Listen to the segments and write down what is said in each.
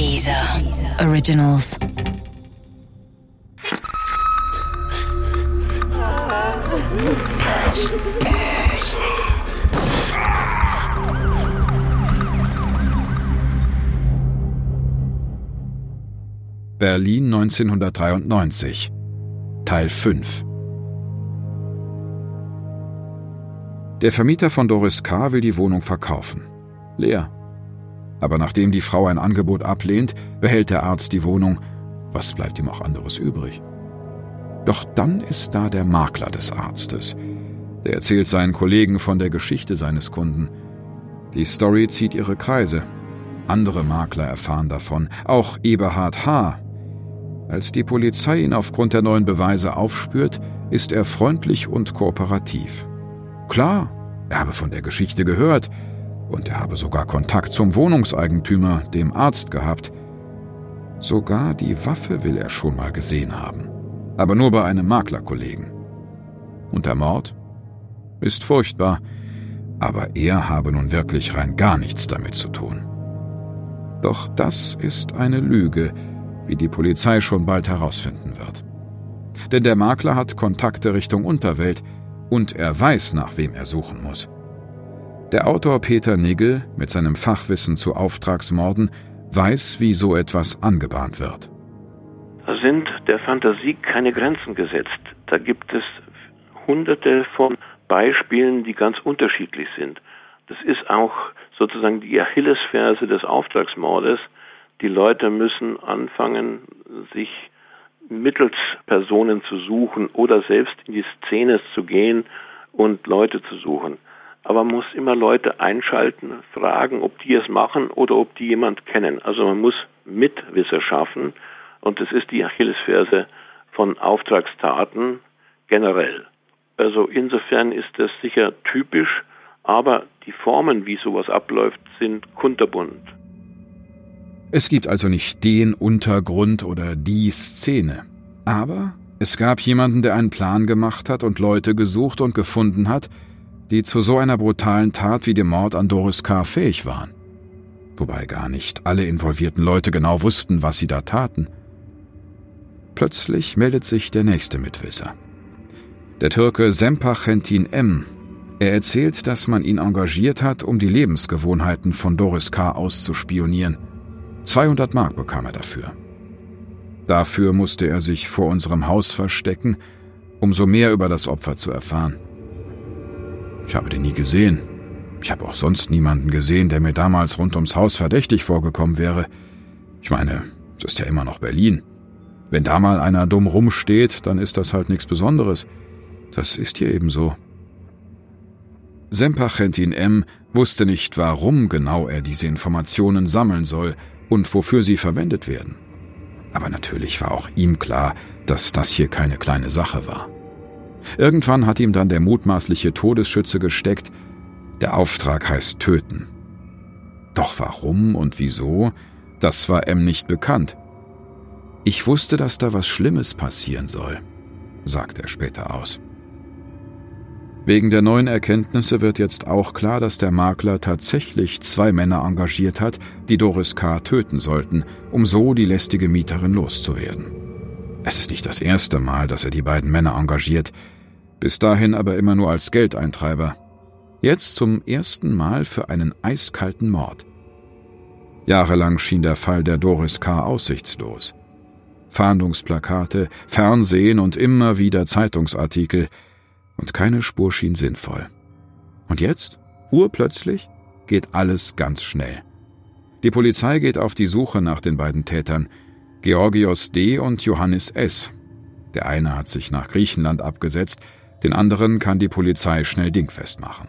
Dieser Originals. Berlin 1993 Teil 5 Der Vermieter von Doris K. will die Wohnung verkaufen. Leer. Aber nachdem die Frau ein Angebot ablehnt, behält der Arzt die Wohnung. Was bleibt ihm auch anderes übrig? Doch dann ist da der Makler des Arztes. Der erzählt seinen Kollegen von der Geschichte seines Kunden. Die Story zieht ihre Kreise. Andere Makler erfahren davon, auch Eberhard H., als die Polizei ihn aufgrund der neuen Beweise aufspürt, ist er freundlich und kooperativ. Klar, er habe von der Geschichte gehört und er habe sogar Kontakt zum Wohnungseigentümer, dem Arzt, gehabt. Sogar die Waffe will er schon mal gesehen haben, aber nur bei einem Maklerkollegen. Und der Mord? Ist furchtbar, aber er habe nun wirklich rein gar nichts damit zu tun. Doch das ist eine Lüge, wie die Polizei schon bald herausfinden wird. Denn der Makler hat Kontakte Richtung Unterwelt und er weiß, nach wem er suchen muss. Der Autor Peter Nigel mit seinem Fachwissen zu Auftragsmorden weiß, wie so etwas angebahnt wird. Da sind der Fantasie keine Grenzen gesetzt. Da gibt es hunderte von Beispielen, die ganz unterschiedlich sind. Das ist auch sozusagen die Achillesferse des Auftragsmordes, die Leute müssen anfangen, sich mittels Personen zu suchen oder selbst in die Szene zu gehen und Leute zu suchen. Aber man muss immer Leute einschalten, fragen, ob die es machen oder ob die jemand kennen. Also man muss Mitwisser schaffen und das ist die Achillesferse von Auftragstaten generell. Also insofern ist das sicher typisch, aber die Formen, wie sowas abläuft, sind kunterbunt. Es gibt also nicht den Untergrund oder die Szene. Aber es gab jemanden, der einen Plan gemacht hat und Leute gesucht und gefunden hat, die zu so einer brutalen Tat wie dem Mord an Doris K. fähig waren. Wobei gar nicht alle involvierten Leute genau wussten, was sie da taten. Plötzlich meldet sich der nächste Mitwisser. Der Türke Sempach Hentin M. Er erzählt, dass man ihn engagiert hat, um die Lebensgewohnheiten von Doris K. auszuspionieren – 200 Mark bekam er dafür. Dafür musste er sich vor unserem Haus verstecken, um so mehr über das Opfer zu erfahren. Ich habe den nie gesehen. Ich habe auch sonst niemanden gesehen, der mir damals rund ums Haus verdächtig vorgekommen wäre. Ich meine, es ist ja immer noch Berlin. Wenn da mal einer dumm rumsteht, dann ist das halt nichts Besonderes. Das ist hier eben so. Sempachentin M. wusste nicht, warum genau er diese Informationen sammeln soll, und wofür sie verwendet werden. Aber natürlich war auch ihm klar, dass das hier keine kleine Sache war. Irgendwann hat ihm dann der mutmaßliche Todesschütze gesteckt, der Auftrag heißt töten. Doch warum und wieso, das war M nicht bekannt. Ich wusste, dass da was Schlimmes passieren soll, sagt er später aus. Wegen der neuen Erkenntnisse wird jetzt auch klar, dass der Makler tatsächlich zwei Männer engagiert hat, die Doris K. töten sollten, um so die lästige Mieterin loszuwerden. Es ist nicht das erste Mal, dass er die beiden Männer engagiert, bis dahin aber immer nur als Geldeintreiber. Jetzt zum ersten Mal für einen eiskalten Mord. Jahrelang schien der Fall der Doris K. aussichtslos. Fahndungsplakate, Fernsehen und immer wieder Zeitungsartikel – und keine Spur schien sinnvoll. Und jetzt, urplötzlich, geht alles ganz schnell. Die Polizei geht auf die Suche nach den beiden Tätern, Georgios D. und Johannes S. Der eine hat sich nach Griechenland abgesetzt, den anderen kann die Polizei schnell dingfest machen.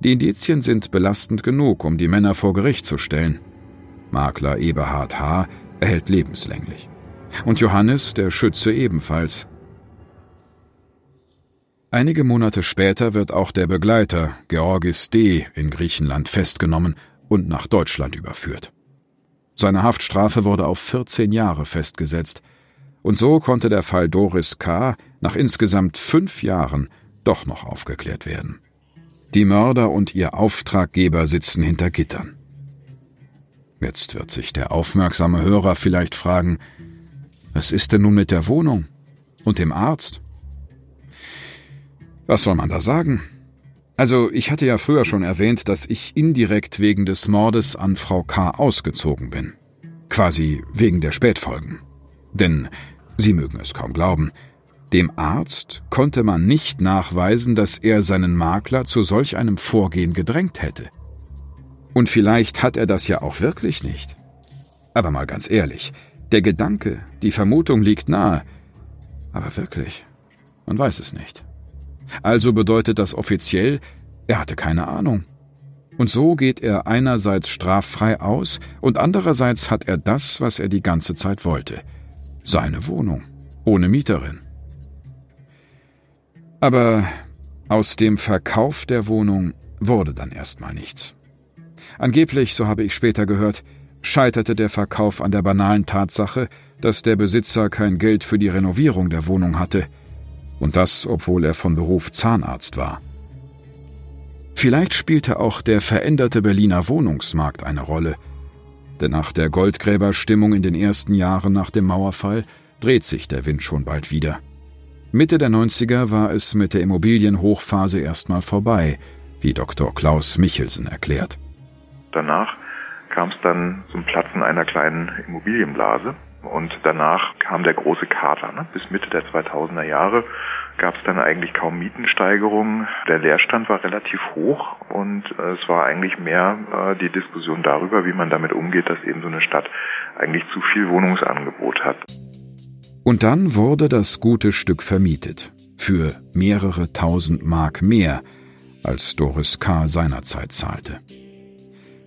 Die Indizien sind belastend genug, um die Männer vor Gericht zu stellen. Makler Eberhard H. erhält lebenslänglich. Und Johannes, der Schütze, ebenfalls. Einige Monate später wird auch der Begleiter, Georgis D., in Griechenland festgenommen und nach Deutschland überführt. Seine Haftstrafe wurde auf 14 Jahre festgesetzt, und so konnte der Fall Doris K. nach insgesamt fünf Jahren doch noch aufgeklärt werden. Die Mörder und ihr Auftraggeber sitzen hinter Gittern. Jetzt wird sich der aufmerksame Hörer vielleicht fragen, was ist denn nun mit der Wohnung und dem Arzt? Was soll man da sagen? Also, ich hatte ja früher schon erwähnt, dass ich indirekt wegen des Mordes an Frau K. ausgezogen bin. Quasi wegen der Spätfolgen. Denn, Sie mögen es kaum glauben, dem Arzt konnte man nicht nachweisen, dass er seinen Makler zu solch einem Vorgehen gedrängt hätte. Und vielleicht hat er das ja auch wirklich nicht. Aber mal ganz ehrlich, der Gedanke, die Vermutung liegt nahe. Aber wirklich, man weiß es nicht. Also bedeutet das offiziell, er hatte keine Ahnung. Und so geht er einerseits straffrei aus und andererseits hat er das, was er die ganze Zeit wollte. Seine Wohnung, ohne Mieterin. Aber aus dem Verkauf der Wohnung wurde dann erstmal nichts. Angeblich, so habe ich später gehört, scheiterte der Verkauf an der banalen Tatsache, dass der Besitzer kein Geld für die Renovierung der Wohnung hatte – und das, obwohl er von Beruf Zahnarzt war. Vielleicht spielte auch der veränderte Berliner Wohnungsmarkt eine Rolle, denn nach der Goldgräberstimmung in den ersten Jahren nach dem Mauerfall dreht sich der Wind schon bald wieder. Mitte der 90er war es mit der Immobilienhochphase erstmal vorbei, wie Dr. Klaus Michelsen erklärt. Danach kam es dann zum Platzen einer kleinen Immobilienblase. Und danach kam der große Kater. Ne? Bis Mitte der 2000er Jahre gab es dann eigentlich kaum Mietensteigerungen. Der Leerstand war relativ hoch und äh, es war eigentlich mehr äh, die Diskussion darüber, wie man damit umgeht, dass eben so eine Stadt eigentlich zu viel Wohnungsangebot hat. Und dann wurde das gute Stück vermietet. Für mehrere tausend Mark mehr, als Doris K. seinerzeit zahlte.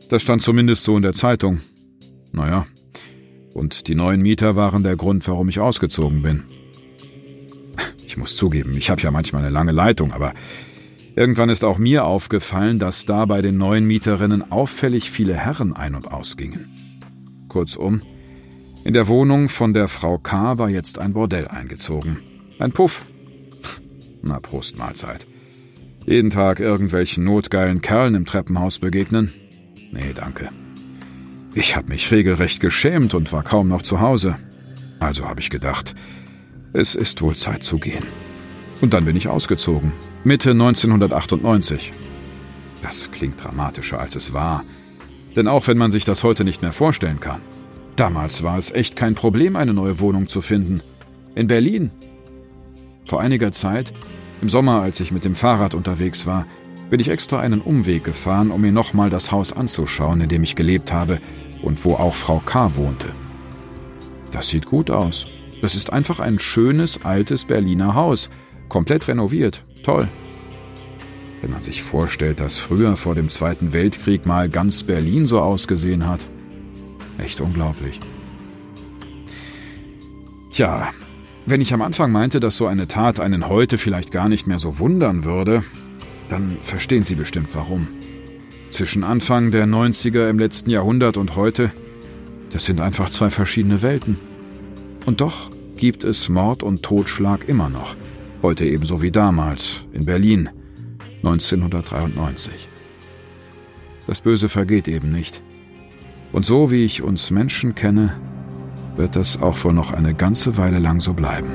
Das stand zumindest so in der Zeitung. Naja, und die neuen Mieter waren der Grund, warum ich ausgezogen bin. Ich muss zugeben, ich habe ja manchmal eine lange Leitung, aber irgendwann ist auch mir aufgefallen, dass da bei den neuen Mieterinnen auffällig viele Herren ein- und ausgingen. Kurzum, in der Wohnung von der Frau K. war jetzt ein Bordell eingezogen. Ein Puff. Na, Prost Mahlzeit. Jeden Tag irgendwelchen notgeilen Kerlen im Treppenhaus begegnen? Nee, danke. Ich habe mich regelrecht geschämt und war kaum noch zu Hause. Also habe ich gedacht, es ist wohl Zeit zu gehen. Und dann bin ich ausgezogen. Mitte 1998. Das klingt dramatischer, als es war. Denn auch wenn man sich das heute nicht mehr vorstellen kann, damals war es echt kein Problem, eine neue Wohnung zu finden. In Berlin. Vor einiger Zeit, im Sommer, als ich mit dem Fahrrad unterwegs war, bin ich extra einen Umweg gefahren, um mir nochmal das Haus anzuschauen, in dem ich gelebt habe und wo auch Frau K. wohnte. Das sieht gut aus. Das ist einfach ein schönes, altes Berliner Haus, komplett renoviert. Toll. Wenn man sich vorstellt, dass früher vor dem Zweiten Weltkrieg mal ganz Berlin so ausgesehen hat. Echt unglaublich. Tja, wenn ich am Anfang meinte, dass so eine Tat einen heute vielleicht gar nicht mehr so wundern würde, dann verstehen Sie bestimmt warum. Zwischen Anfang der 90er im letzten Jahrhundert und heute, das sind einfach zwei verschiedene Welten. Und doch gibt es Mord und Totschlag immer noch, heute ebenso wie damals in Berlin 1993. Das Böse vergeht eben nicht. Und so wie ich uns Menschen kenne, wird das auch wohl noch eine ganze Weile lang so bleiben.